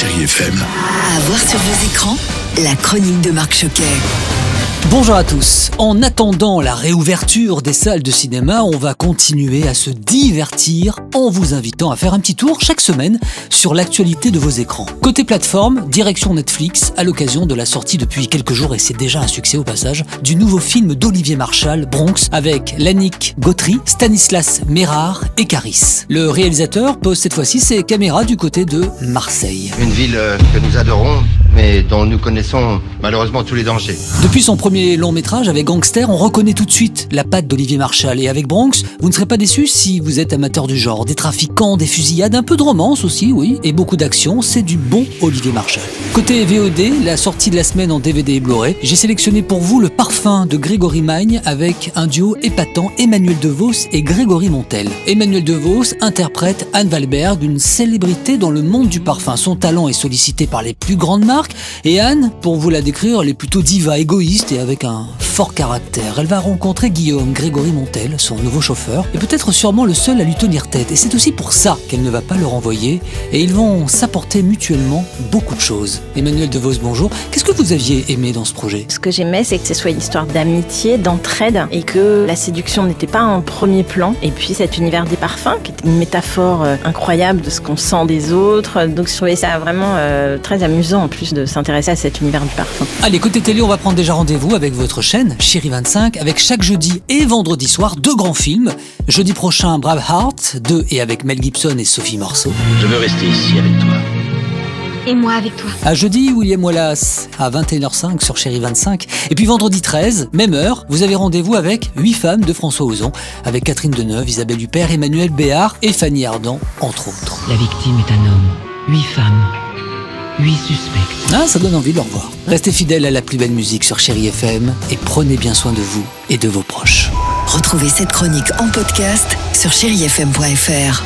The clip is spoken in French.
Chérie. À voir sur vos écrans, la chronique de Marc Choquet. Bonjour à tous. En attendant la réouverture des salles de cinéma, on va continuer à se divertir en vous invitant à faire un petit tour chaque semaine sur l'actualité de vos écrans. Côté plateforme, direction Netflix à l'occasion de la sortie depuis quelques jours, et c'est déjà un succès au passage, du nouveau film d'Olivier Marchal, Bronx, avec Lannick Gautry, Stanislas Mérard et Caris. Le réalisateur pose cette fois-ci ses caméras du côté de Marseille. Une ville euh, que nous adorons, mais dont nous connaissons malheureusement tous les dangers. Depuis son premier long métrage avec Gangster, on reconnaît tout de suite la patte d'Olivier Marchal. Et avec Bronx, vous ne serez pas déçus si vous êtes amateur du genre. Des trafiquants, des fusillades, un peu de romance aussi, oui, et beaucoup d'action. C'est du bon Olivier Marchal. Côté VOD, la sortie de la semaine en DVD et Blu-ray, j'ai sélectionné pour vous le parfum de Grégory Magne avec un duo épatant Emmanuel DeVos et Grégory Montel. Emmanuel DeVos interprète Anne Valberg, une célébrité dans le monde du parfum. Son talent est sollicité par les plus grandes marques et Anne, pour vous la décrire, elle est plutôt diva, égoïste et avec un fort caractère. Elle va rencontrer Guillaume Grégory Montel, son nouveau chauffeur, et peut-être sûrement le seul à lui tenir tête. Et c'est aussi pour ça qu'elle ne va pas le renvoyer, et ils vont s'apporter mutuellement beaucoup de choses. Emmanuel DeVos, bonjour. Qu'est-ce que vous aviez aimé dans ce projet? Ce que j'aimais, c'est que ce soit une histoire d'amitié, d'entraide, et que la séduction n'était pas en premier plan. Et puis cet univers des parfums, qui est une métaphore euh, incroyable de ce qu'on sent des autres. Donc je trouvais ça vraiment euh, très amusant en plus de s'intéresser à cet univers du parfum. Allez, côté télé, on va prendre déjà rendez-vous avec votre chaîne, Chérie 25, avec chaque jeudi et vendredi soir deux grands films. Jeudi prochain, Braveheart 2 et avec Mel Gibson et Sophie Morceau. Je veux rester ici avec toi. Et moi avec toi. À jeudi, William Wallace à 21h05 sur Chérie 25. Et puis vendredi 13, même heure, vous avez rendez-vous avec 8 femmes de François Ozon, avec Catherine Deneuve, Isabelle Huppert, Emmanuel Béard et Fanny Ardant, entre autres. La victime est un homme. Huit femmes. Suspects. Ah, ça donne envie de le revoir. Restez fidèles à la plus belle musique sur Chérie FM et prenez bien soin de vous et de vos proches. Retrouvez cette chronique en podcast sur chérifm.fr.